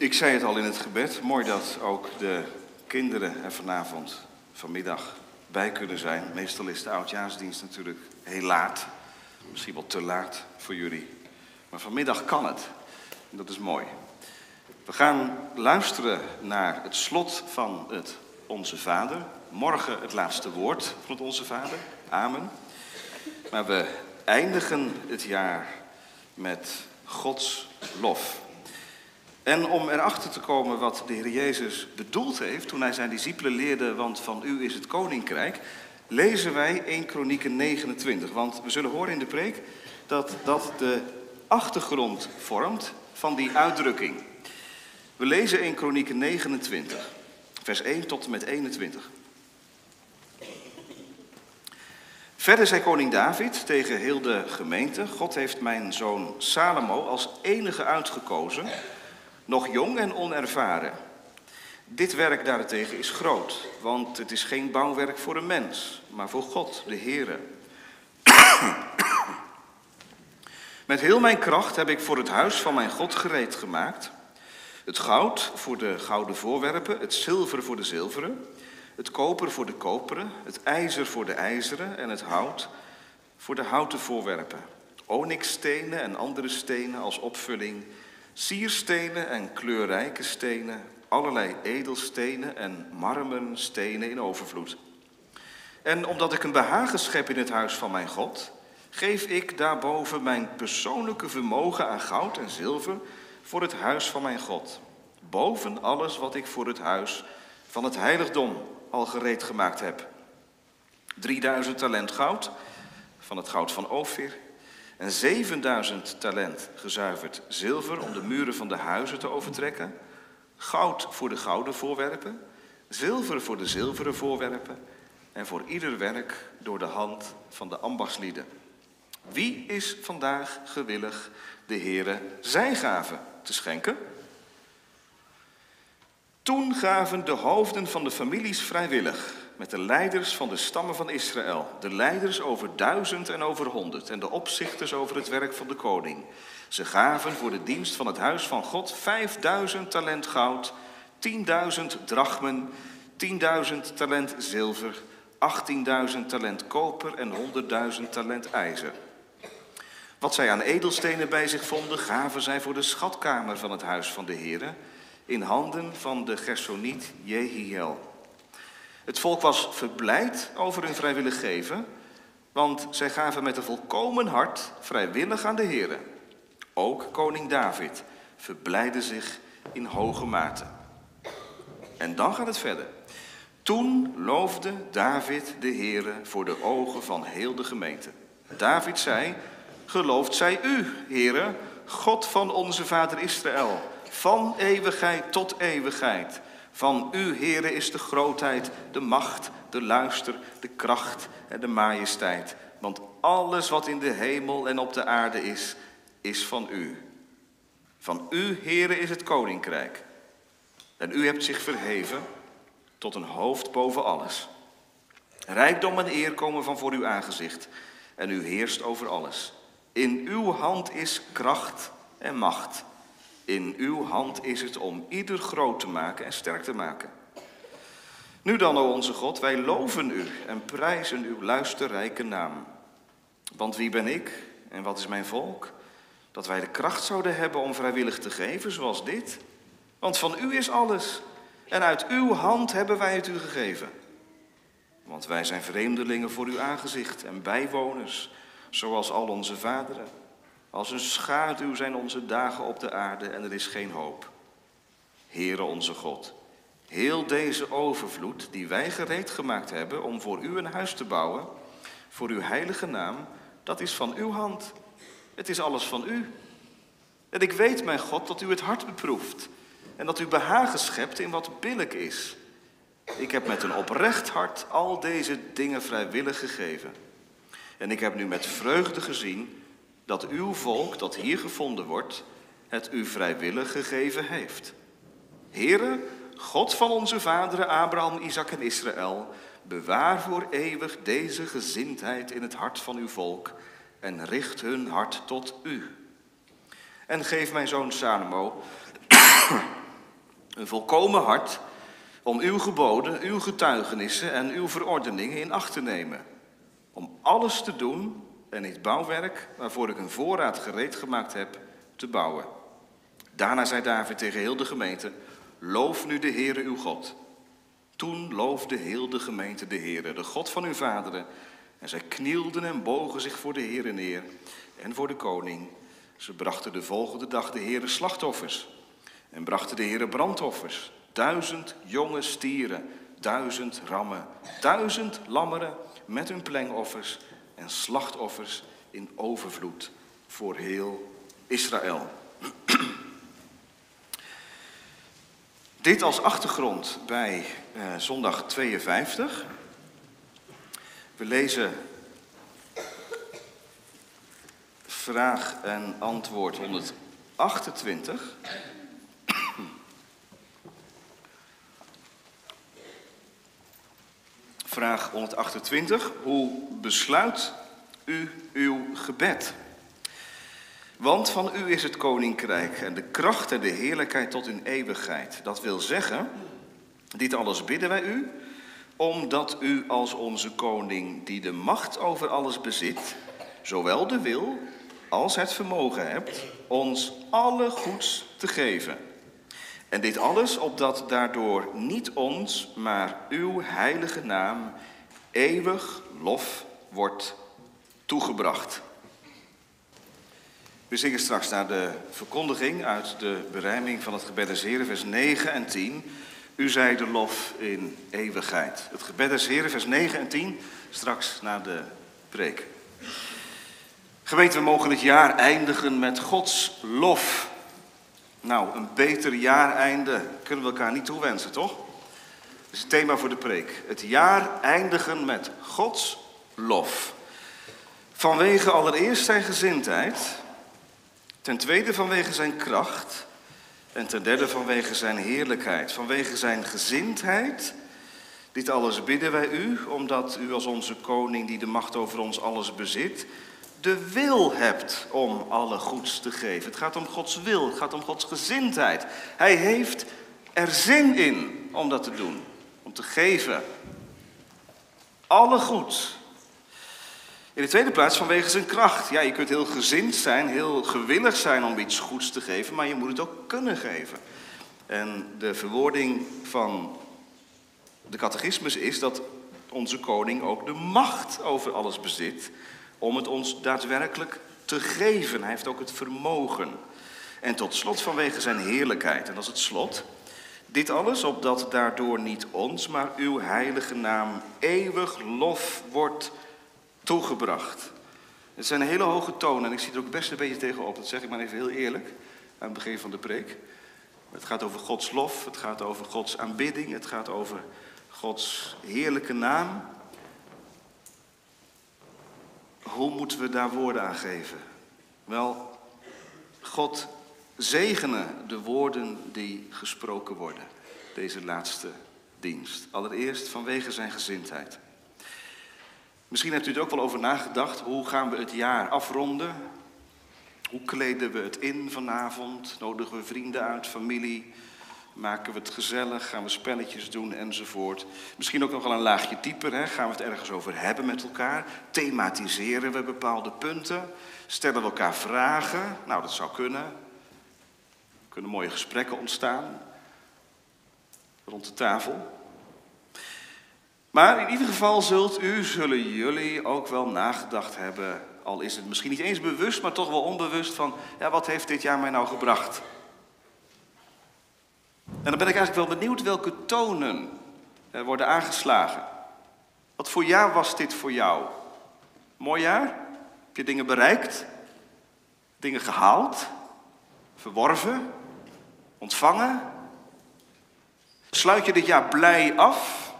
Ik zei het al in het gebed, mooi dat ook de kinderen er vanavond, vanmiddag, bij kunnen zijn. Meestal is de oudjaarsdienst natuurlijk heel laat, misschien wel te laat voor jullie. Maar vanmiddag kan het, en dat is mooi. We gaan luisteren naar het slot van het Onze Vader. Morgen het laatste woord van het Onze Vader. Amen. Maar we eindigen het jaar met Gods lof. En om erachter te komen wat de Heer Jezus bedoeld heeft toen hij zijn discipelen leerde, want van u is het koninkrijk, lezen wij 1 Kronieken 29. Want we zullen horen in de preek dat dat de achtergrond vormt van die uitdrukking. We lezen 1 Kronieken 29, vers 1 tot en met 21. Verder zei koning David tegen heel de gemeente: God heeft mijn zoon Salomo als enige uitgekozen, nog jong en onervaren. Dit werk daarentegen is groot, want het is geen bouwwerk voor een mens, maar voor God, de Heere. Met heel mijn kracht heb ik voor het huis van mijn God gereed gemaakt. Het goud voor de gouden voorwerpen, het zilver voor de zilveren, het koper voor de koperen, het ijzer voor de ijzeren en het hout voor de houten voorwerpen. Onyxstenen en andere stenen als opvulling, sierstenen en kleurrijke stenen, allerlei edelstenen en marmeren stenen in overvloed. En omdat ik een behagen schep in het huis van mijn God, geef ik daarboven mijn persoonlijke vermogen aan goud en zilver voor het huis van mijn God. Boven alles wat ik voor het huis van het heiligdom al gereed gemaakt heb. 3000 talent goud van het goud van Ophir en 7000 talent gezuiverd zilver om de muren van de huizen te overtrekken. Goud voor de gouden voorwerpen, zilver voor de zilveren voorwerpen en voor ieder werk door de hand van de ambachtslieden. Wie is vandaag gewillig de Heere zijn gaven te schenken? Toen gaven de hoofden van de families vrijwillig, met de leiders van de stammen van Israël, de leiders over duizend en over honderd en de opzichters over het werk van de koning. Ze gaven voor de dienst van het huis van God vijfduizend talent goud, tienduizend drachmen, tienduizend talent zilver, achttienduizend talent koper en honderdduizend talent ijzer. Wat zij aan edelstenen bij zich vonden, gaven zij voor de schatkamer van het huis van de Heere in handen van de Gersoniet Jehiel. Het volk was verblijd over hun vrijwillig geven, want zij gaven met een volkomen hart vrijwillig aan de Heere. Ook koning David verblijde zich in hoge mate. En dan gaat het verder. Toen loofde David de Heere voor de ogen van heel de gemeente. David zei, geloofd zij u, Heere, God van onze vader Israël, van eeuwigheid tot eeuwigheid. Van u, Heere, is de grootheid, de macht, de luister, de kracht en de majesteit. Want alles wat in de hemel en op de aarde is, is van u. Van u, Heere, is het koninkrijk. En u hebt zich verheven tot een hoofd boven alles. Rijkdom en eer komen van voor uw aangezicht en u heerst over alles. In uw hand is kracht en macht. In uw hand is het om ieder groot te maken en sterk te maken. Nu dan, o onze God, wij loven u en prijzen uw luisterrijke naam. Want wie ben ik en wat is mijn volk? Dat wij de kracht zouden hebben om vrijwillig te geven zoals dit. Want van u is alles en uit uw hand hebben wij het u gegeven. Want wij zijn vreemdelingen voor uw aangezicht en bijwoners, zoals al onze vaderen. Als een schaduw zijn onze dagen op de aarde en er is geen hoop. Heere onze God, heel deze overvloed die wij gereed gemaakt hebben om voor u een huis te bouwen, voor uw heilige naam, dat is van uw hand. Het is alles van u. En ik weet, mijn God, dat u het hart beproeft en dat u behagen schept in wat billig is. Ik heb met een oprecht hart al deze dingen vrijwillig gegeven. En ik heb nu met vreugde gezien dat uw volk dat hier gevonden wordt, het u vrijwillig gegeven heeft. Heere, God van onze vaderen Abraham, Isaac en Israël, bewaar voor eeuwig deze gezindheid in het hart van uw volk en richt hun hart tot u. En geef mijn zoon Salomo Een volkomen hart om uw geboden, uw getuigenissen en uw verordeningen in acht te nemen. Om alles te doen en het bouwwerk waarvoor ik een voorraad gereed gemaakt heb, te bouwen. Daarna zei David tegen heel de gemeente, loof nu de Heere uw God. Toen loofde heel de gemeente de Heere, de God van uw vaderen. En zij knielden en bogen zich voor de Heere neer en voor de koning. Ze brachten de volgende dag de Heere slachtoffers en brachten de Heere brandoffers. Duizend jonge stieren, duizend rammen, duizend lammeren met hun plengoffers en slachtoffers in overvloed voor heel Israël. Dit als achtergrond bij eh, zondag 52. We lezen vraag en antwoord 128. Vraag 128. Hoe besluit u uw gebed? Want van u is het koninkrijk en de kracht en de heerlijkheid tot in eeuwigheid. Dat wil zeggen, dit alles bidden wij u, omdat u als onze koning, die de macht over alles bezit, zowel de wil als het vermogen hebt ons alle goeds te geven. En dit alles opdat daardoor niet ons, maar uw heilige naam eeuwig lof wordt toegebracht. We zingen straks naar de verkondiging uit de berijming van het gebed des Heren, vers 9 en 10. U zei de lof in eeuwigheid. Het gebed des Heren, vers 9 en 10, straks na de preek. Gemeente, we mogen het jaar eindigen met Gods lof. Nou, een beter jaareinde kunnen we elkaar niet toewensen, toch? Dat is het thema voor de preek. Het jaar eindigen met Gods lof. Vanwege allereerst zijn gezindheid, ten tweede vanwege zijn kracht en ten derde vanwege zijn heerlijkheid. Vanwege zijn gezindheid, dit alles bidden wij u, omdat u als onze koning die de macht over ons alles bezit, de wil hebt om alle goeds te geven. Het gaat om Gods wil, het gaat om Gods gezindheid. Hij heeft er zin in om dat te doen, om te geven. Alle goed. In de tweede plaats vanwege zijn kracht. Ja, je kunt heel gezind zijn, heel gewillig zijn om iets goeds te geven, maar je moet het ook kunnen geven. En de verwoording van de catechismus is dat onze koning ook de macht over alles bezit om het ons daadwerkelijk te geven. Hij heeft ook het vermogen. En tot slot vanwege zijn heerlijkheid. En dat is het slot. Dit alles opdat daardoor niet ons, maar uw heilige naam eeuwig lof wordt toegebracht. Het zijn hele hoge toon en ik zie er ook best een beetje tegenop. Dat zeg ik maar even heel eerlijk aan het begin van de preek. Het gaat over Gods lof, het gaat over Gods aanbidding, het gaat over Gods heerlijke naam. Hoe moeten we daar woorden aan geven? Wel, God zegene de woorden die gesproken worden, deze laatste dienst. Allereerst vanwege zijn gezindheid. Misschien hebt u er ook wel over nagedacht, hoe gaan we het jaar afronden? Hoe kleden we het in vanavond? Nodigen we vrienden uit, familie? Maken we het gezellig? Gaan we spelletjes doen enzovoort? Misschien ook nog wel een laagje dieper. Hè? Gaan we het ergens over hebben met elkaar? Thematiseren we bepaalde punten? Stellen we elkaar vragen? Nou, dat zou kunnen. Er kunnen mooie gesprekken ontstaan rond de tafel. Maar in ieder geval zult u, zullen jullie ook wel nagedacht hebben, al is het misschien niet eens bewust, maar toch wel onbewust van, ja, wat heeft dit jaar mij nou gebracht? En dan ben ik eigenlijk wel benieuwd welke tonen er worden aangeslagen. Wat voor jaar was dit voor jou? Mooi jaar? Heb je dingen bereikt? Dingen gehaald? Verworven? Ontvangen? Sluit je dit jaar blij af?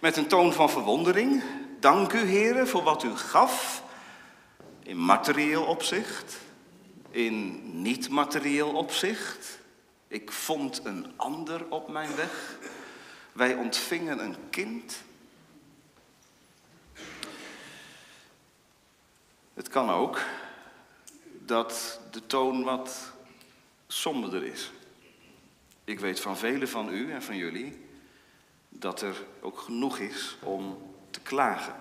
Met een toon van verwondering? Dank u, heren, voor wat u gaf. In materieel opzicht, in niet-materieel opzicht. Ik vond een ander op mijn weg. Wij ontvingen een kind. Het kan ook dat de toon wat somberder is. Ik weet van velen van u en van jullie dat er ook genoeg is om te klagen.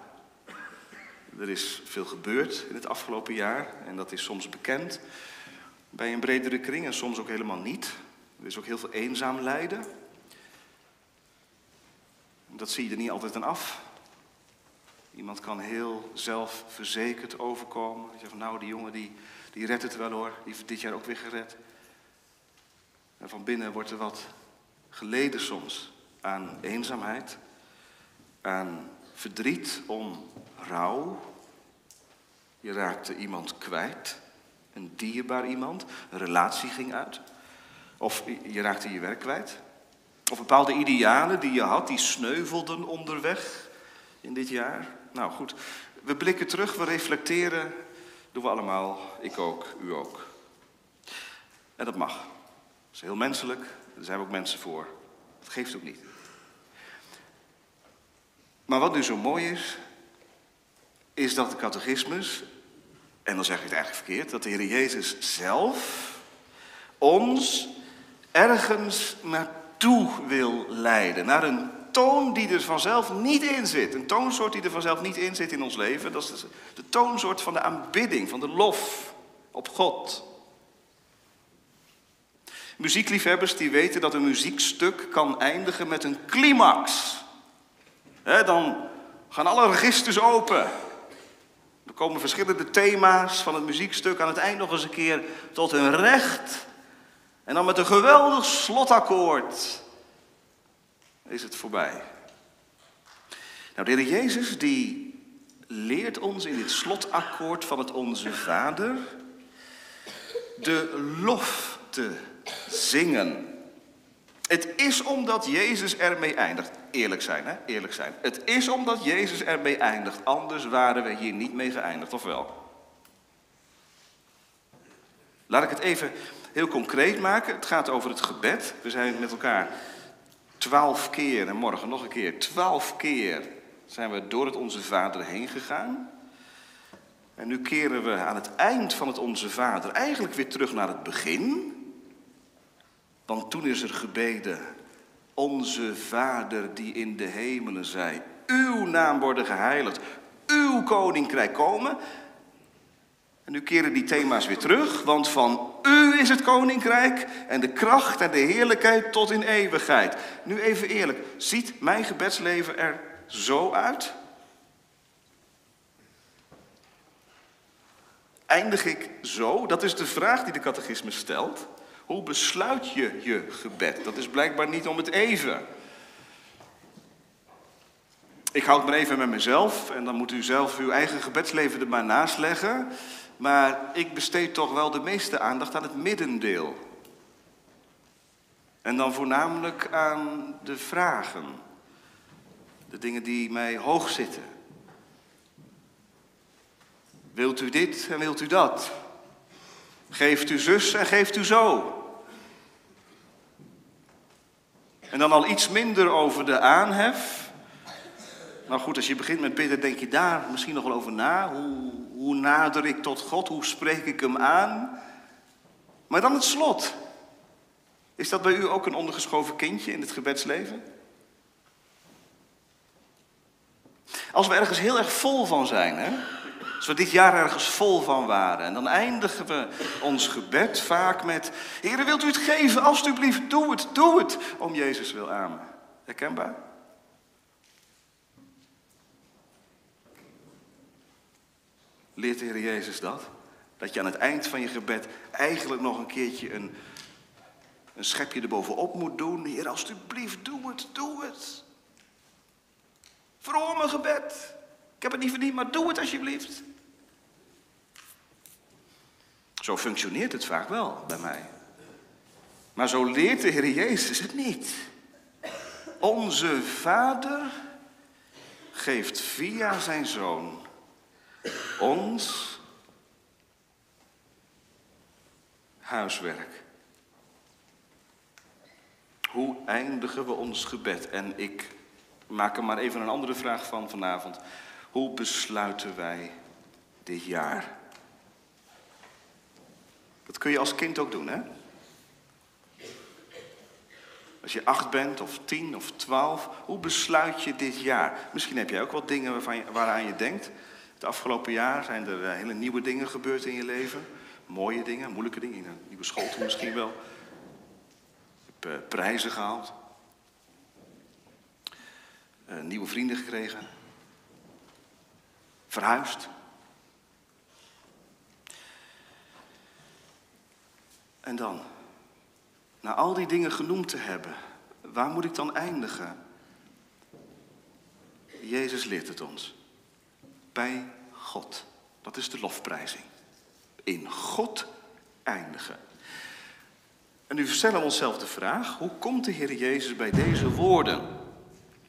Er is veel gebeurd in het afgelopen jaar en dat is soms bekend bij een bredere kring en soms ook helemaal niet. Er is ook heel veel eenzaam lijden. Dat zie je er niet altijd aan af. Iemand kan heel zelfverzekerd overkomen. Je zegt van nou, die jongen die, die redt het wel hoor. Die heeft dit jaar ook weer gered. En van binnen wordt er wat geleden soms aan eenzaamheid, aan verdriet om rouw. Je raakte iemand kwijt, een dierbaar iemand, een relatie ging uit. Of je raakte je werk kwijt. Of bepaalde idealen die je had, die sneuvelden onderweg in dit jaar. Nou goed, we blikken terug, we reflecteren. Doen we allemaal, ik ook, u ook. En dat mag. Dat is heel menselijk, daar zijn we ook mensen voor. Dat geeft ook niet. Maar wat nu zo mooi is, is dat de catechismus, en dan zeg ik het eigenlijk verkeerd, dat de Heer Jezus zelf ons ergens naartoe wil leiden. Naar een toon die er vanzelf niet in zit. Een toonsoort die er vanzelf niet in zit in ons leven. Dat is de toonsoort van de aanbidding, van de lof op God. Muziekliefhebbers die weten dat een muziekstuk kan eindigen met een climax. dan gaan alle registers open. Er komen verschillende thema's van het muziekstuk aan het eind nog eens een keer tot hun recht. En dan met een geweldig slotakkoord is het voorbij. Nou, de Heer Jezus die leert ons in dit slotakkoord van het Onze Vader de lof te zingen. Het is omdat Jezus ermee eindigt. Eerlijk zijn, hè? Eerlijk zijn. Het is omdat Jezus ermee eindigt. Anders waren we hier niet mee geëindigd, of wel? Laat ik het even heel concreet maken. Het gaat over het gebed. We zijn met elkaar twaalf keer, en morgen nog een keer, twaalf keer zijn we door het Onze Vader heen gegaan. En nu keren we aan het eind van het Onze Vader eigenlijk weer terug naar het begin. Want toen is er gebeden, Onze Vader die in de hemelen zij, uw naam worden geheiligd, uw koninkrijk komen. En nu keren die thema's weer terug, want van u is het koninkrijk en de kracht en de heerlijkheid tot in eeuwigheid. Nu even eerlijk, ziet mijn gebedsleven er zo uit? Eindig ik zo? Dat is de vraag die de catechisme stelt. Hoe besluit je je gebed? Dat is blijkbaar niet om het even. Ik houd maar even met mezelf en dan moet u zelf uw eigen gebedsleven er maar naast leggen. Maar ik besteed toch wel de meeste aandacht aan het middendeel. En dan voornamelijk aan de vragen. De dingen die mij hoog zitten. Wilt u dit en wilt u dat? Geeft u zus en geeft u zo? En dan al iets minder over de aanhef. Nou goed, als je begint met bidden, denk je daar misschien nog wel over na. Hoe, hoe nader ik tot God? Hoe spreek ik hem aan? Maar dan het slot. Is dat bij u ook een ondergeschoven kindje in het gebedsleven? Als we ergens heel erg vol van zijn, hè? als we dit jaar ergens vol van waren, en dan eindigen we ons gebed vaak met: Heer, wilt u het geven? Alsjeblieft, doe het, doe het. Om Jezus wil amen. Herkenbaar? Leert de Heer Jezus dat? Dat je aan het eind van je gebed eigenlijk nog een keertje een, een schepje erbovenop moet doen. Heer, alsjeblieft, doe het, doe het. Verhoor mijn gebed. Ik heb het niet verdiend, maar doe het alsjeblieft. Zo functioneert het vaak wel bij mij. Maar zo leert de Heer Jezus het niet. Onze Vader geeft via zijn Zoon ons huiswerk. Hoe eindigen we ons gebed? En ik maak er maar even een andere vraag van vanavond. Hoe besluiten wij dit jaar? Dat kun je als kind ook doen, hè? Als je acht bent, of tien, of twaalf, hoe besluit je dit jaar? Misschien heb jij ook wat dingen waaraan je denkt. Het afgelopen jaar zijn er eh, hele nieuwe dingen gebeurd in je leven. Mooie dingen, moeilijke dingen. Een nieuwe school misschien wel. Je hebt uh, prijzen gehaald. Uh, nieuwe vrienden gekregen. Verhuisd. En dan, na al die dingen genoemd te hebben, waar moet ik dan eindigen? Jezus leert het ons. Bij God. Dat is de lofprijzing. In God eindigen. En nu stellen we onszelf de vraag, hoe komt de Heer Jezus bij deze woorden?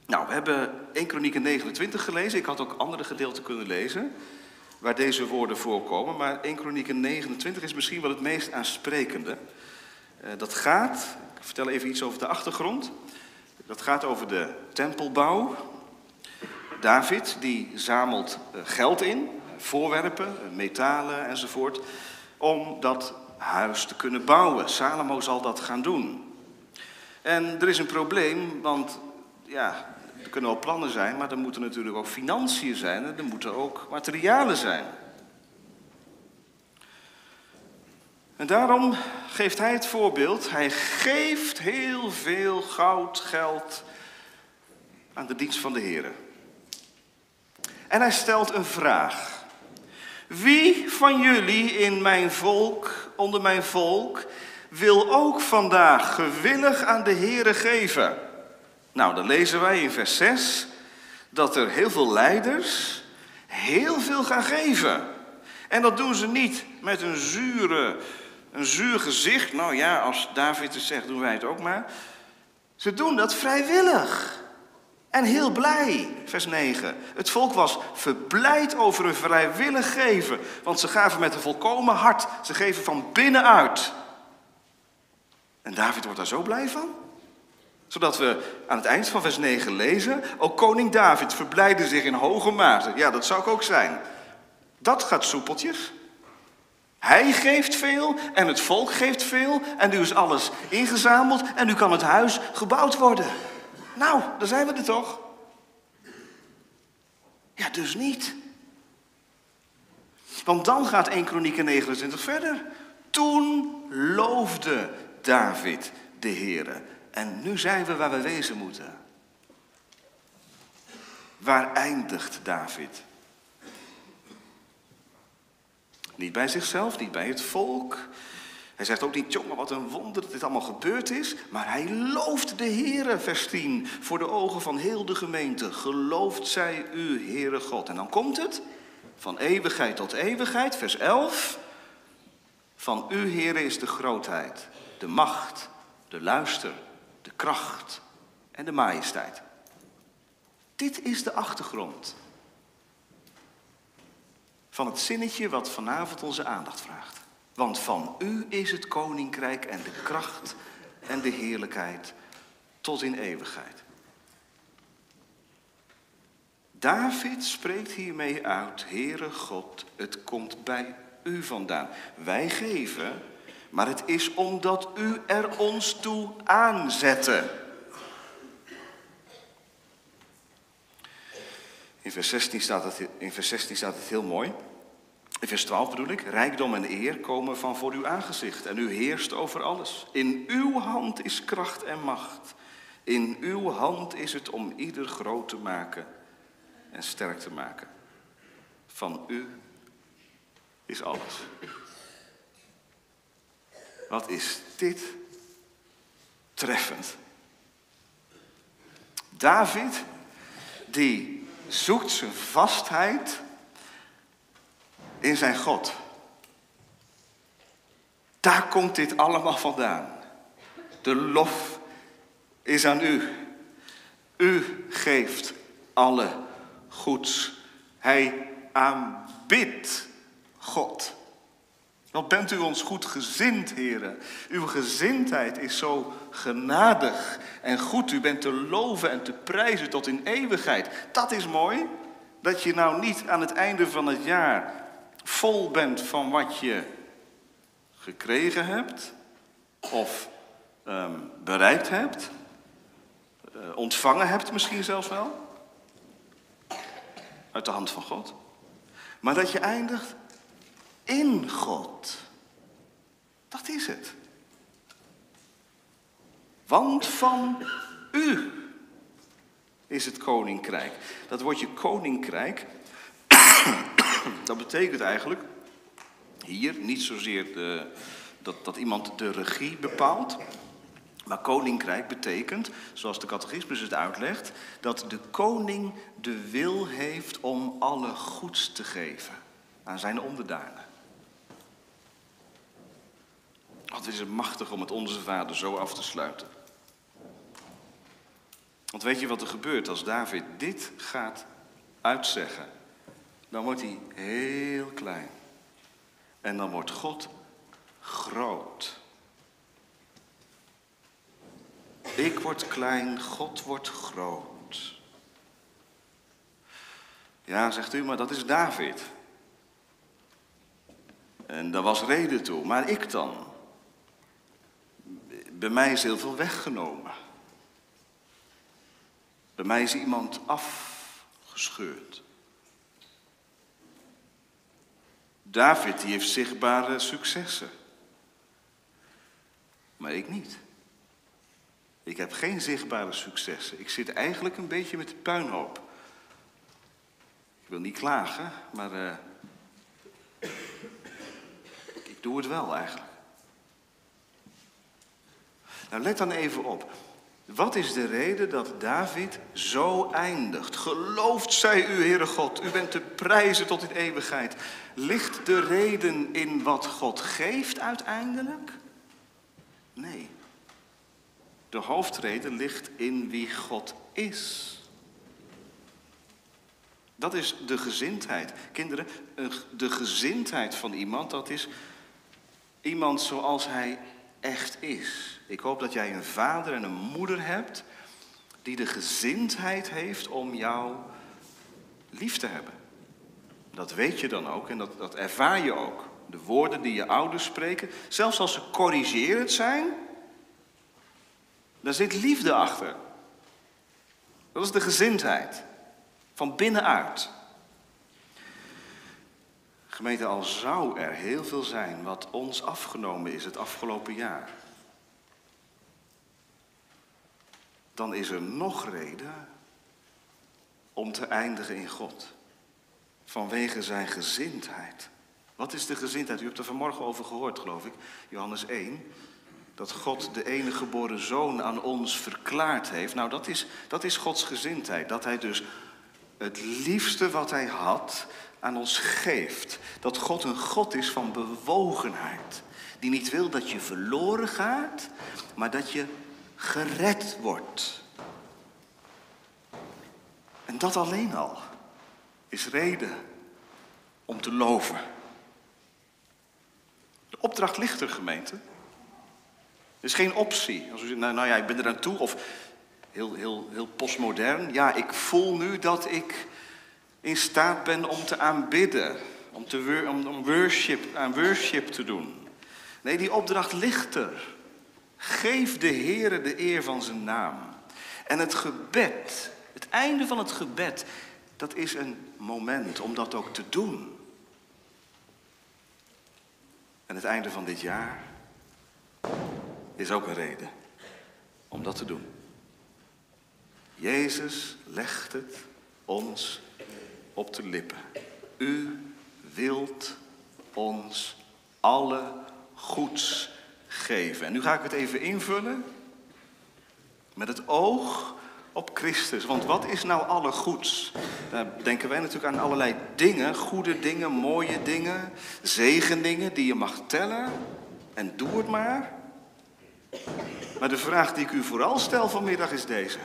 Nou, we hebben 1 Kronieken 29 gelezen. Ik had ook andere gedeelten kunnen lezen waar deze woorden voorkomen. Maar 1 Kronieken 29 is misschien wel het meest aansprekende. Uh, dat gaat, ik vertel even iets over de achtergrond. Dat gaat over de tempelbouw. David die zamelt uh, geld in, voorwerpen, uh, metalen enzovoort, om dat huis te kunnen bouwen. Salomo zal dat gaan doen. En er is een probleem, want ja, er kunnen wel plannen zijn, maar er moeten natuurlijk ook financiën zijn en er moeten ook materialen zijn. En daarom geeft hij het voorbeeld. Hij geeft heel veel goud, geld aan de dienst van de Heer. En hij stelt een vraag. Wie van jullie in mijn volk, onder mijn volk, wil ook vandaag gewillig aan de Heere geven? Nou, dan lezen wij in vers 6 dat er heel veel leiders heel veel gaan geven. En dat doen ze niet met een zure, een zuur gezicht. Nou ja, als David het zegt, doen wij het ook maar. Ze doen dat vrijwillig. En heel blij, vers 9. Het volk was verblijd over hun vrijwillig geven. Want ze gaven met een volkomen hart. Ze geven van binnenuit. En David wordt daar zo blij van zodat we aan het eind van vers 9 lezen, ook koning David verblijde zich in hoge mate. Ja, dat zou ik ook zijn. Dat gaat soepeltjes. Hij geeft veel en het volk geeft veel en nu is alles ingezameld en nu kan het huis gebouwd worden. Nou, daar zijn we er toch? Ja, dus niet. Want dan gaat 1 Kronieken 29 verder. Toen loofde David de Heere. En nu zijn we waar we wezen moeten. Waar eindigt David? Niet bij zichzelf, niet bij het volk. Hij zegt ook niet, jongen, wat een wonder dat dit allemaal gebeurd is. Maar hij looft de Heere, vers 10, voor de ogen van heel de gemeente. Gelooft zij u, Heere God. En dan komt het, van eeuwigheid tot eeuwigheid, vers 11. Van u, Heere, is de grootheid, de macht, de luister, de kracht en de majesteit. Dit is de achtergrond van het zinnetje wat vanavond onze aandacht vraagt. Want van u is het koninkrijk en de kracht en de heerlijkheid tot in eeuwigheid. David spreekt hiermee uit, Heere God, het komt bij u vandaan. Wij geven maar het is omdat u er ons toe aanzette. In vers 16 staat het, in vers 16 staat het heel mooi. In vers 12 bedoel ik, rijkdom en eer komen van voor uw aangezicht en u heerst over alles. In uw hand is kracht en macht. In uw hand is het om ieder groot te maken en sterk te maken. Van u is alles. Wat is dit treffend? David, die zoekt zijn vastheid in zijn God. Daar komt dit allemaal vandaan. De lof is aan u. U geeft alle goeds. Hij aanbidt God. Wat bent u ons goed gezind, heren. Uw gezindheid is zo genadig en goed. U bent te loven en te prijzen tot in eeuwigheid. Dat is mooi. Dat je nou niet aan het einde van het jaar vol bent van wat je gekregen hebt of um, bereikt hebt. eh, ontvangen hebt, misschien zelfs wel. Uit de hand van God. Maar dat je eindigt in God. Dat is het. Want van u is het koninkrijk. Dat woordje koninkrijk, dat betekent eigenlijk hier niet zozeer de, dat, dat iemand de regie bepaalt. Maar koninkrijk betekent, zoals de catechismus het uitlegt, dat de koning de wil heeft om alle goeds te geven aan zijn onderdanen. Wat is het machtig om het Onze Vader zo af te sluiten. Want weet je wat er gebeurt als David dit gaat uitzeggen? Dan wordt hij heel klein. En dan wordt God groot. Ik word klein, God wordt groot. Ja, zegt u, maar dat is David. En daar was reden toe. Maar ik dan? Bij mij is heel veel weggenomen. Bij mij is iemand afgescheurd. David die heeft zichtbare successen. Maar ik niet. Ik heb geen zichtbare successen. Ik zit eigenlijk een beetje met de puinhoop. Ik wil niet klagen, maar uh, ik doe het wel eigenlijk. Nou, let dan even op. Wat is de reden dat David zo eindigt? Geloofd zij u, Heere God, u bent te prijzen tot in eeuwigheid. Ligt de reden in wat God geeft uiteindelijk? Nee. De hoofdreden ligt in wie God is. Dat is de gezindheid. Kinderen, de gezindheid van iemand, dat is iemand zoals hij echt is. Ik hoop dat jij een vader en een moeder hebt die de gezindheid heeft om jou lief te hebben. Dat weet je dan ook en dat, dat ervaar je ook. De woorden die je ouders spreken, zelfs als ze corrigerend zijn, daar zit liefde achter. Dat is de gezindheid. Van binnenuit. Gemeente, al zou er heel veel zijn wat ons afgenomen is het afgelopen jaar. Dan is er nog reden om te eindigen in God. Vanwege zijn gezindheid. Wat is de gezindheid? U hebt er vanmorgen over gehoord, geloof ik. Johannes 1 dat God de enige geboren zoon aan ons verklaard heeft. Nou, dat is, dat is Gods gezindheid. Dat hij dus het liefste wat hij had aan ons geeft. Dat God een God is van bewogenheid. Die niet wil dat je verloren gaat, maar dat je gered wordt. En dat alleen al is reden om te loven. De opdracht ligt er, gemeente is geen optie. Als u zegt, nou, nou ja, ik ben er aan toe. Of heel, heel, heel postmodern. Ja, ik voel nu dat ik in staat ben om te aanbidden. Om, te, om, om worship, aan worship te doen. Nee, die opdracht ligt er. Geef de Heere de eer van zijn naam. En het gebed, het einde van het gebed, dat is een moment om dat ook te doen. En het einde van dit jaar is ook een reden om dat te doen. Jezus legt het ons op de lippen. U wilt ons alle goeds geven. En nu ga ik het even invullen met het oog op Christus. Want wat is nou alle goeds? Daar denken wij natuurlijk aan allerlei dingen, goede dingen, mooie dingen, zegendingen die je mag tellen. En doe het maar. Maar de vraag die ik u vooral stel vanmiddag is deze.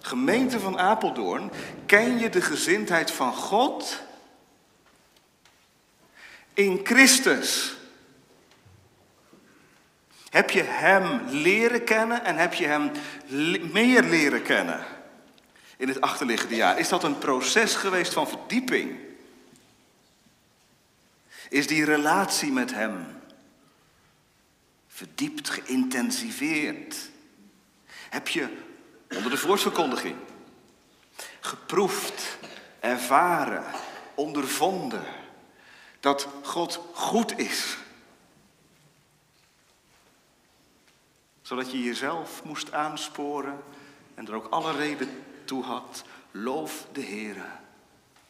Gemeente van Apeldoorn, ken je de gezindheid van God in Christus? Heb je Hem leren kennen en heb je Hem meer leren kennen in het achterliggende jaar? Is dat een proces geweest van verdieping? Is die relatie met Hem verdiept, geïntensiveerd? Heb je Onder de woordverkondiging. Geproefd, ervaren, ondervonden dat God goed is. Zodat je jezelf moest aansporen en er ook alle reden toe had. Loof de Heere,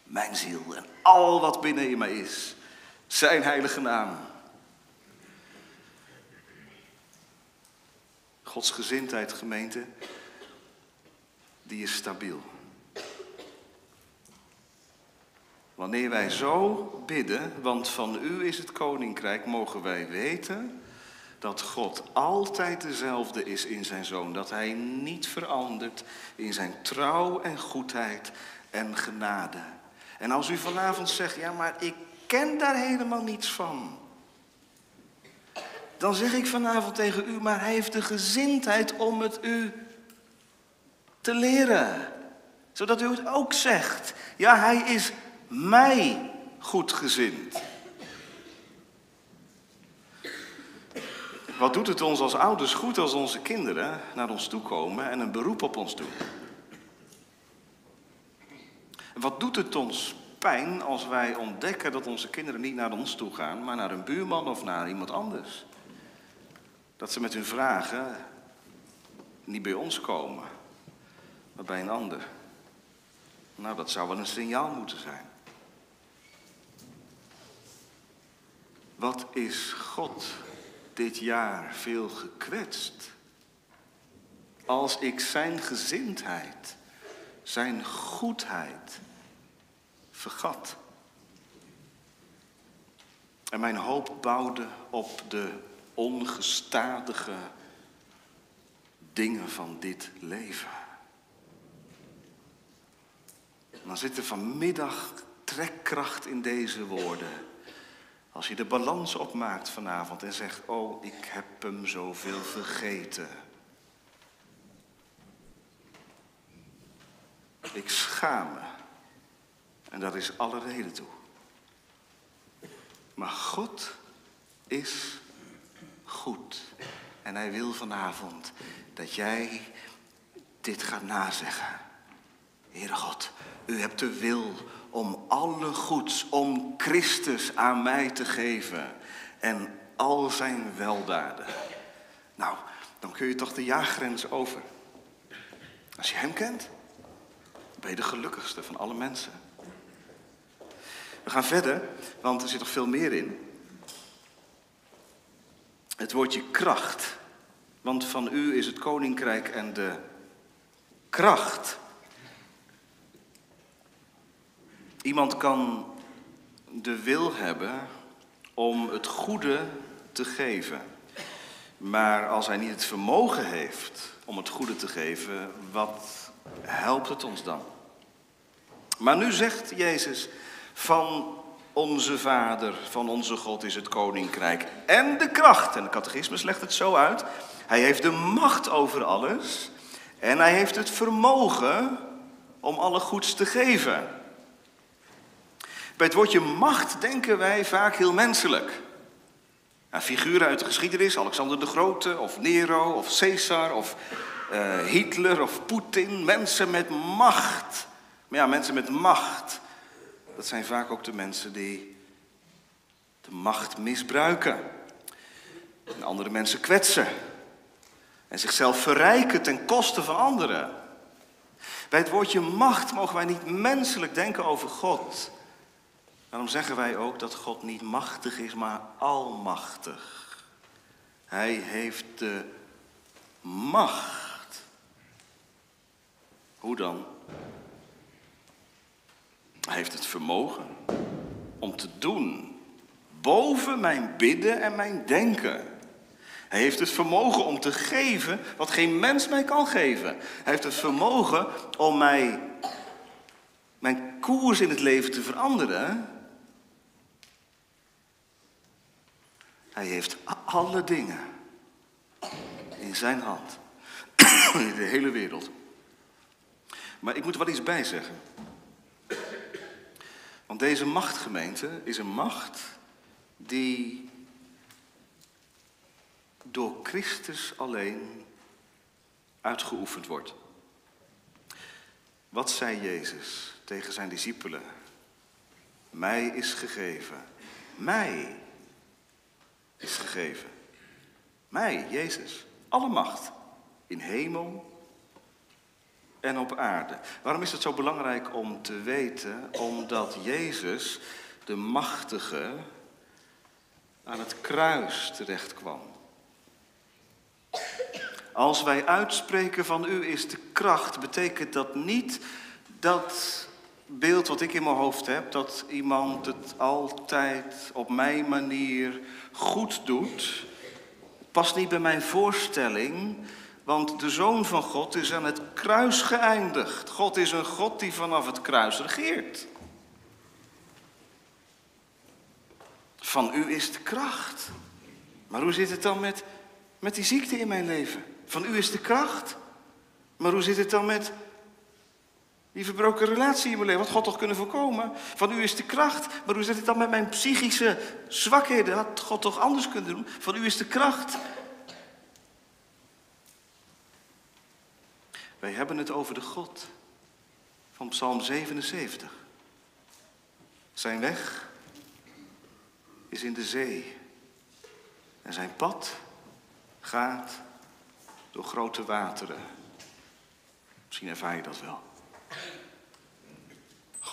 mijn ziel en al wat binnen in mij is. Zijn heilige naam. Gods gezindheid, gemeente, die is stabiel. Wanneer wij zo bidden, want van u is het koninkrijk, mogen wij weten dat God altijd dezelfde is in zijn zoon. Dat hij niet verandert in zijn trouw en goedheid en genade. En als u vanavond zegt, ja maar ik ken daar helemaal niets van. Dan zeg ik vanavond tegen u, maar hij heeft de gezindheid om het u te leren. Zodat u het ook zegt. Ja, hij is mij goedgezind. Wat doet het ons als ouders goed als onze kinderen naar ons toe komen en een beroep op ons doen? Wat doet het ons pijn als wij ontdekken dat onze kinderen niet naar ons toe gaan, maar naar een buurman of naar iemand anders? Dat ze met hun vragen niet bij ons komen, maar bij een ander. Nou, dat zou wel een signaal moeten zijn. Wat is God dit jaar veel gekwetst? Als ik zijn gezindheid, zijn goedheid vergat. En mijn hoop bouwde op de ongestadige dingen van dit leven. Dan zit er vanmiddag trekkracht in deze woorden. Als je de balans opmaakt vanavond en zegt, oh, ik heb hem zoveel vergeten. Ik schaam me. En daar is alle reden toe. Maar God is goed. En hij wil vanavond dat jij dit gaat nazeggen. Heere God, u hebt de wil om alle goeds, om Christus aan mij te geven en al zijn weldaden. Nou, dan kun je toch de jaargrens over. Als je hem kent, ben je de gelukkigste van alle mensen. We gaan verder, want er zit nog veel meer in. Het woordje kracht. Want van u is het koninkrijk en de kracht. Iemand kan de wil hebben om het goede te geven. Maar als hij niet het vermogen heeft om het goede te geven, wat helpt het ons dan? Maar nu zegt Jezus, van onze Vader, van onze God is het koninkrijk en de kracht. En de catechismus legt het zo uit. Hij heeft de macht over alles en hij heeft het vermogen om alle goeds te geven. Bij het woordje macht denken wij vaak heel menselijk. Figuren uit de geschiedenis, Alexander de Grote of Nero of Caesar of uh, Hitler of Poetin. Mensen met macht. Maar ja, mensen met macht, dat zijn vaak ook de mensen die de macht misbruiken. En andere mensen kwetsen. En zichzelf verrijken ten koste van anderen. Bij het woordje macht mogen wij niet menselijk denken over God. Daarom zeggen wij ook dat God niet machtig is, maar almachtig. Hij heeft de macht. Hoe dan? Hij heeft het vermogen om te doen boven mijn bidden en mijn denken. Hij heeft het vermogen om te geven wat geen mens mij kan geven. Hij heeft het vermogen om mij mijn koers in het leven te veranderen. Hij heeft alle dingen in zijn hand. In de hele wereld. Maar ik moet er wat iets bij zeggen. Want deze machtgemeente is een macht die door Christus alleen uitgeoefend wordt. Wat zei Jezus tegen zijn discipelen? Mij is gegeven. Mij is gegeven. Mij, Jezus. Alle macht. In hemel en op aarde. Waarom is het zo belangrijk om te weten? Omdat Jezus, de machtige, aan het kruis terecht kwam. Als wij uitspreken van u is de kracht, betekent dat niet dat beeld wat ik in mijn hoofd heb, dat iemand het altijd op mijn manier goed doet, past niet bij mijn voorstelling, want de Zoon van God is aan het kruis geëindigd. God is een God die vanaf het kruis regeert. Van u is de kracht. Maar hoe zit het dan met, met die ziekte in mijn leven? Van u is de kracht. Maar hoe zit het dan met die verbroken relatie in mijn leven? Wat God toch kunnen voorkomen? Van u is de kracht. Maar hoe zit het dan met mijn psychische zwakheden? Had God toch anders kunnen doen? Van u is de kracht. Wij hebben het over de God van Psalm 77. Zijn weg is in de zee. En zijn pad gaat door grote wateren. Misschien ervaar je dat wel.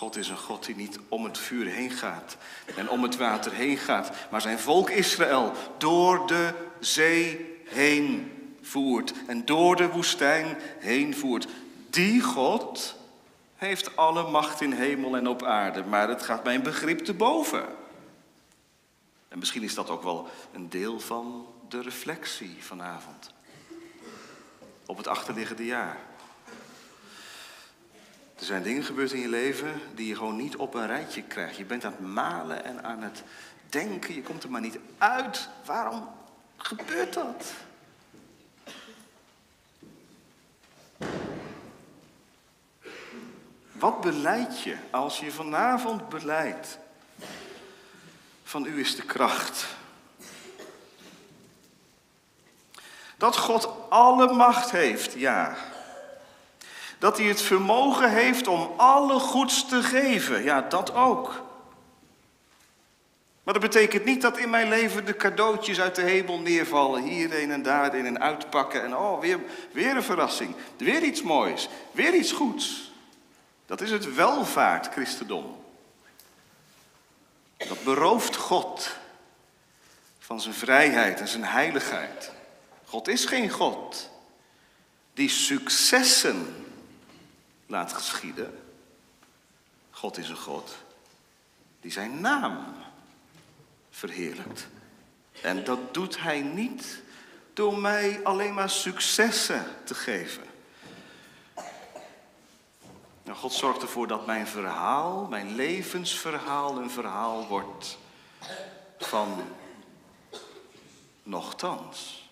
God is een God die niet om het vuur heen gaat en om het water heen gaat, maar zijn volk Israël door de zee heen voert en door de woestijn heen voert. Die God heeft alle macht in hemel en op aarde, maar het gaat mijn begrip te boven. En misschien is dat ook wel een deel van de reflectie vanavond. Op het achterliggende jaar. Er zijn dingen gebeurd in je leven die je gewoon niet op een rijtje krijgt. Je bent aan het malen en aan het denken. Je komt er maar niet uit. Waarom gebeurt dat? Wat beleid je als je vanavond beleidt? Van u is de kracht. Dat God alle macht heeft, ja. Dat hij het vermogen heeft om alle goeds te geven, ja, dat ook. Maar dat betekent niet dat in mijn leven de cadeautjes uit de hemel neervallen. Hierheen en daarheen en uitpakken. En oh, weer, weer een verrassing. Weer iets moois. Weer iets goeds. Dat is het welvaart christendom. Dat berooft God van zijn vrijheid en zijn heiligheid. God is geen God die successen laat geschieden. God is een God die zijn naam verheerlijkt. En dat doet hij niet door mij alleen maar successen te geven. Nou, God zorgt ervoor dat mijn verhaal, mijn levensverhaal, een verhaal wordt van nochtans.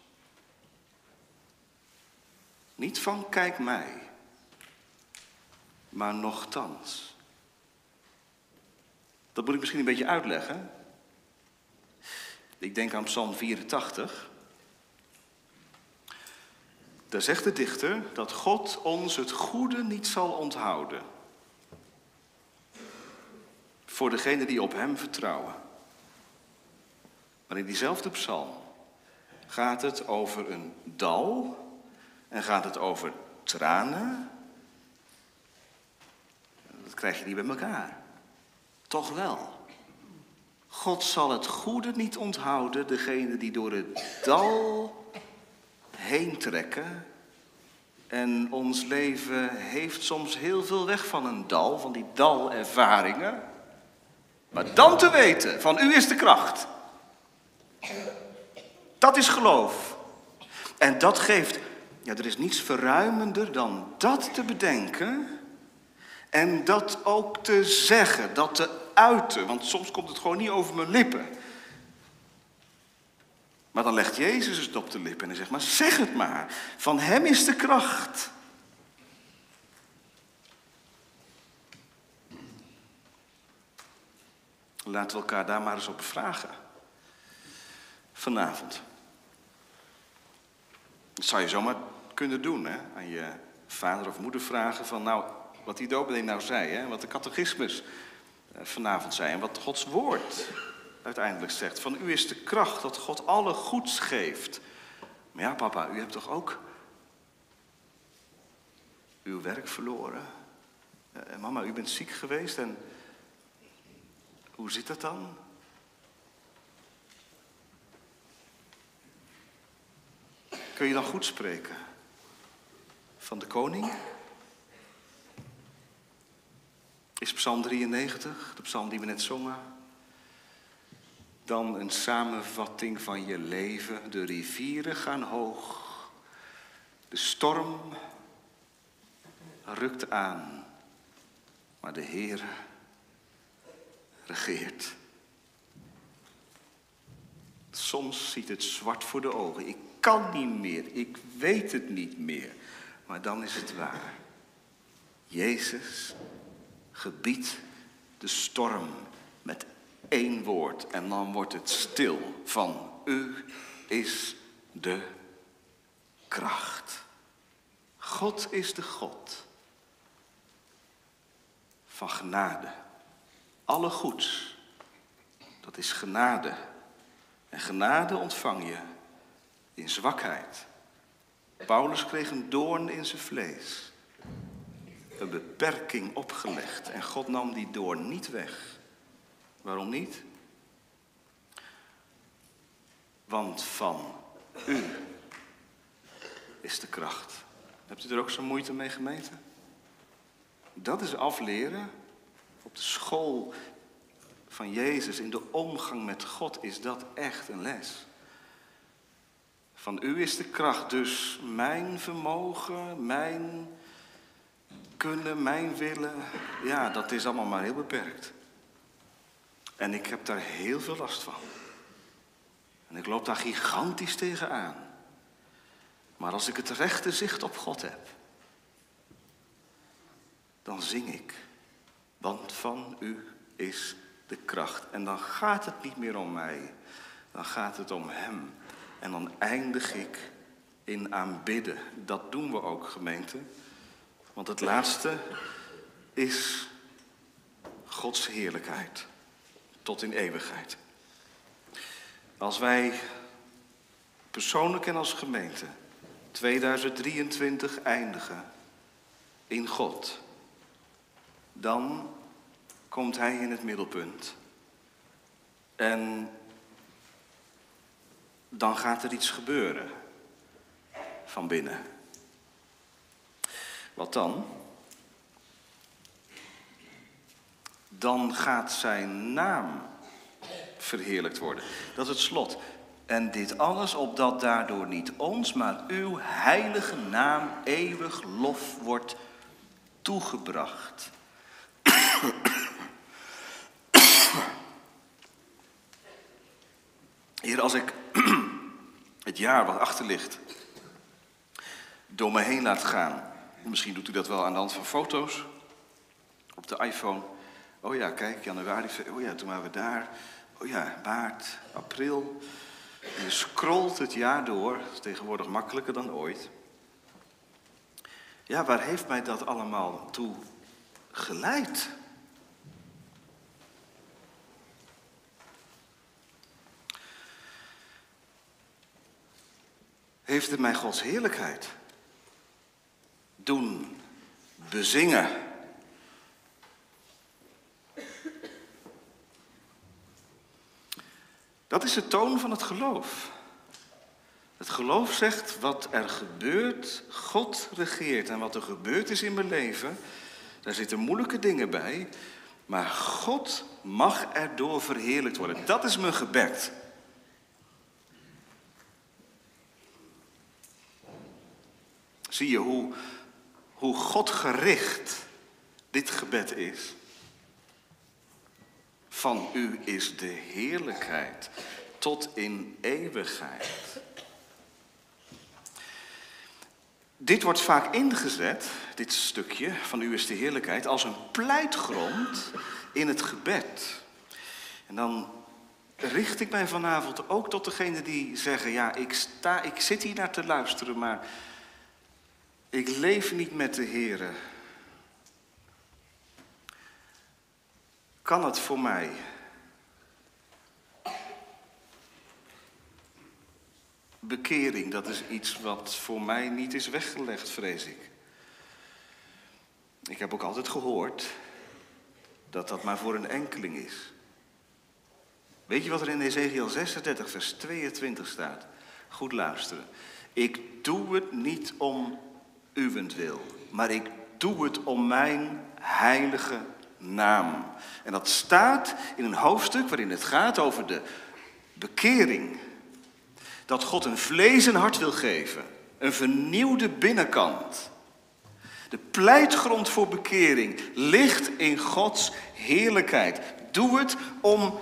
Niet van kijk mij, maar nochtans. Dat moet ik misschien een beetje uitleggen. Ik denk aan Psalm 84. Daar zegt de dichter dat God ons het goede niet zal onthouden. Voor degenen die op Hem vertrouwen. Maar in diezelfde psalm gaat het over een dal en gaat het over tranen. Krijg je niet bij elkaar. Toch wel. God zal het goede niet onthouden, degene die door het dal heen trekken. En ons leven heeft soms heel veel weg van een dal, van die dalervaringen. Maar dan te weten, van u is de kracht. Dat is geloof. En dat geeft, ja, er is niets verruimender dan dat te bedenken. En dat ook te zeggen, dat te uiten. Want soms komt het gewoon niet over mijn lippen. Maar dan legt Jezus het op de lippen en hij zegt, maar zeg het maar. Van hem is de kracht. Laten we elkaar daar maar eens op vragen. Vanavond. Dat zou je zomaar kunnen doen, hè? Aan je vader of moeder vragen van, nou, Wat die dominee nou zei, hè? wat de catechismus eh, vanavond zei en wat Gods woord uiteindelijk zegt. Van u is de kracht dat God alle goeds geeft. Maar ja, papa, u hebt toch ook uw werk verloren? Eh, mama, u bent ziek geweest en hoe zit dat dan? Kun je dan goed spreken? Van de koning? Is Psalm 93, de psalm die we net zongen, dan een samenvatting van je leven? De rivieren gaan hoog, de storm rukt aan, maar de Heer regeert. Soms ziet het zwart voor de ogen. Ik kan niet meer, ik weet het niet meer. Maar dan is het waar. Jezus gebiedt de storm met één woord en dan wordt het stil van u is de kracht. God is de God van genade. Alle goeds, dat is genade. En genade ontvang je in zwakheid. Paulus kreeg een doorn in zijn vlees. Een beperking opgelegd. En God nam die doorn niet weg. Waarom niet? Want van u is de kracht. Hebt u er ook zo moeite mee gemeten? Dat is afleren. Op de school van Jezus, in de omgang met God, is dat echt een les. Van u is de kracht, dus mijn vermogen, mijn kunnen, mijn willen, ja, dat is allemaal maar heel beperkt. En ik heb daar heel veel last van. En ik loop daar gigantisch tegenaan. Maar als ik het rechte zicht op God heb, dan zing ik. Want van u is de kracht. En dan gaat het niet meer om mij, dan gaat het om Hem. En dan eindig ik in aanbidden. Dat doen we ook, gemeente. Want het laatste is Gods heerlijkheid. Tot in eeuwigheid. Als wij persoonlijk en als gemeente 2023 eindigen in God, dan komt Hij in het middelpunt. En dan gaat er iets gebeuren van binnen. Wat dan? Dan gaat zijn naam verheerlijkt worden. Dat is het slot. En dit alles opdat daardoor niet ons, maar uw heilige naam eeuwig lof wordt toegebracht. Heer, als ik het jaar wat achter ligt door me heen laat gaan. Misschien doet u dat wel aan de hand van foto's op de iPhone. Oh ja, kijk, januari, oh ja, toen waren we daar. Oh ja, maart, april. Je scrolt het jaar door. Dat is tegenwoordig makkelijker dan ooit. Ja, waar heeft mij dat allemaal toe geleid? heeft het mij Gods heerlijkheid doen bezingen. Dat is de toon van het geloof. Het geloof zegt wat er gebeurt, God regeert. En wat er gebeurd is in mijn leven, daar zitten moeilijke dingen bij. Maar God mag erdoor verheerlijkt worden. Dat is mijn gebed. Zie je hoe, hoe God gericht dit gebed is? Van u is de heerlijkheid tot in eeuwigheid. Dit wordt vaak ingezet, dit stukje van u is de heerlijkheid, als een pleitgrond in het gebed. En dan richt ik mij vanavond ook tot degenen die zeggen, ja, ik, sta, ik zit hier naar te luisteren, maar ik leef niet met de Heer. kan het voor mij. Bekering, dat is iets wat voor mij niet is weggelegd, vrees ik. Ik heb ook altijd gehoord dat dat maar voor een enkeling is. Weet je wat er in Ezekiel 36, vers 22 staat? Goed luisteren. Ik doe het niet om uwentwil, maar ik doe het om mijn heilige naam. En dat staat in een hoofdstuk waarin het gaat over de bekering. Dat God een vlees en hart wil geven, een vernieuwde binnenkant. De pleitgrond voor bekering ligt in Gods heerlijkheid. Doe het om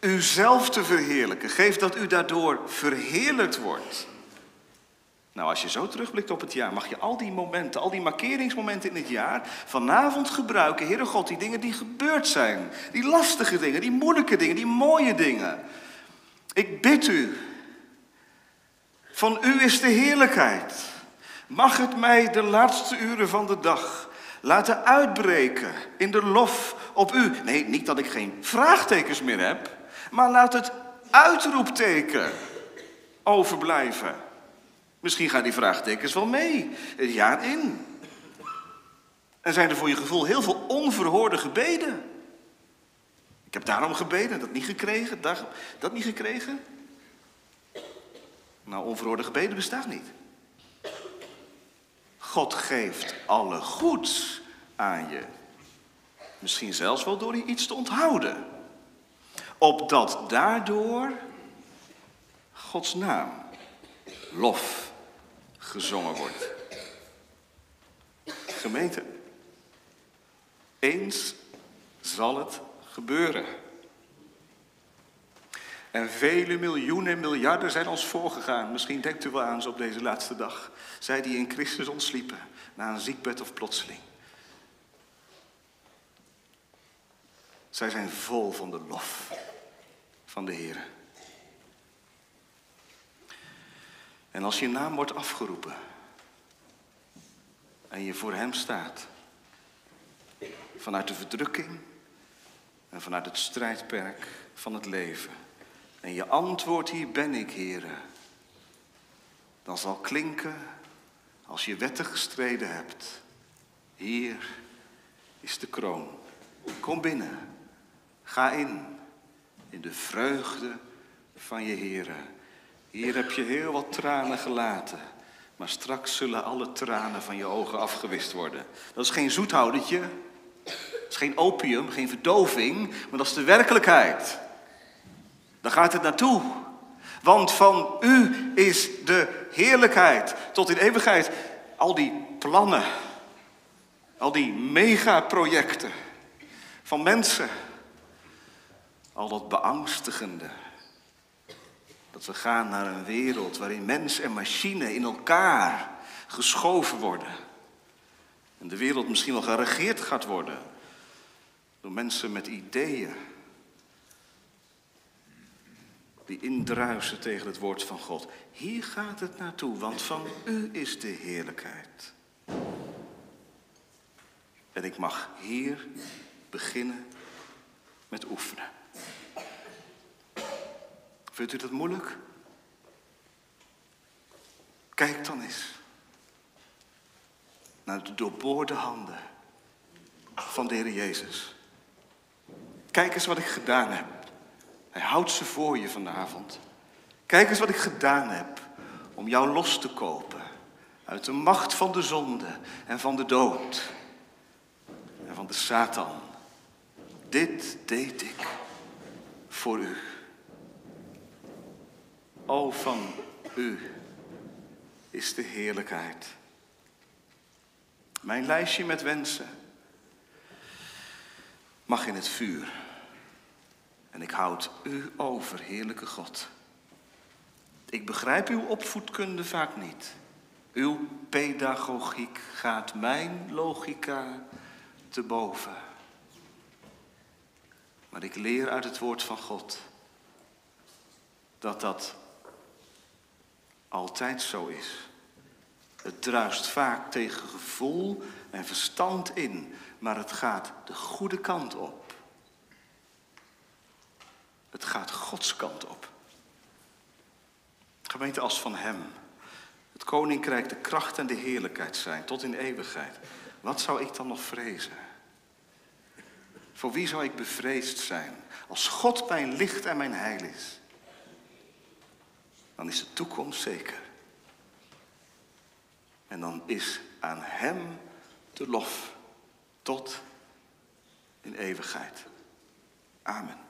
uzelf te verheerlijken. Geef dat u daardoor verheerlijkt wordt. Nou, als je zo terugblikt op het jaar, mag je al die momenten, al die markeringsmomenten in het jaar, vanavond gebruiken, Heere God, die dingen die gebeurd zijn. Die lastige dingen, die moeilijke dingen, die mooie dingen. Ik bid u, van u is de heerlijkheid. Mag het mij de laatste uren van de dag laten uitbreken in de lof op u. Nee, niet dat ik geen vraagtekens meer heb, maar laat het uitroepteken overblijven. Misschien gaan die vraagtekens wel mee, het jaar in. En zijn er voor je gevoel heel veel onverhoorde gebeden. Ik heb daarom gebeden, dat niet gekregen, dat, dat niet gekregen. Nou, onverhoorde gebeden bestaat niet. God geeft alle goeds aan je. Misschien zelfs wel door je iets te onthouden. Opdat daardoor Gods naam, lof, gezongen wordt. Gemeente, eens zal het gebeuren. En vele miljoenen, miljarden zijn ons voorgegaan. Misschien denkt u wel aan ze op deze laatste dag. Zij die in Christus ontsliepen, na een ziekbed of plotseling. Zij zijn vol van de lof van de Heer. En als je naam wordt afgeroepen en je voor Hem staat, vanuit de verdrukking en vanuit het strijdperk van het leven, en je antwoord, hier ben ik, heren, dan zal klinken als je wetten gestreden hebt. Hier is de kroon. Kom binnen. Ga in. In de vreugde van je heren. Hier heb je heel wat tranen gelaten. Maar straks zullen alle tranen van je ogen afgewist worden. Dat is geen zoethoudertje. Dat is geen opium, geen verdoving. Maar dat is de werkelijkheid. Daar gaat het naartoe. Want van u is de heerlijkheid tot in eeuwigheid. Al die plannen, al die megaprojecten van mensen, al dat beangstigende. Dat we gaan naar een wereld waarin mens en machine in elkaar geschoven worden. En de wereld misschien wel geregeerd gaat worden door mensen met ideeën die indruisen tegen het woord van God. Hier gaat het naartoe, want van u is de heerlijkheid. En ik mag hier beginnen met oefenen. Vindt u dat moeilijk? Kijk dan eens naar de doorboorde handen van de Heer Jezus. Kijk eens wat ik gedaan heb. Hij houdt ze voor je vanavond. Kijk eens wat ik gedaan heb om jou los te kopen uit de macht van de zonde en van de dood en van de Satan. Dit deed ik voor u. O, van u is de heerlijkheid. Mijn lijstje met wensen mag in het vuur. En ik houd u over, heerlijke God. Ik begrijp uw opvoedkunde vaak niet. Uw pedagogiek gaat mijn logica te boven. Maar ik leer uit het woord van God dat dat altijd zo is. Het druist vaak tegen gevoel en verstand in, maar het gaat de goede kant op. Gods kant op. Gemeente als van Hem. Het koninkrijk de kracht en de heerlijkheid zijn tot in eeuwigheid. Wat zou ik dan nog vrezen? Voor wie zou ik bevreesd zijn? Als God mijn licht en mijn heil is, dan is de toekomst zeker. En dan is aan Hem de lof tot in eeuwigheid. Amen.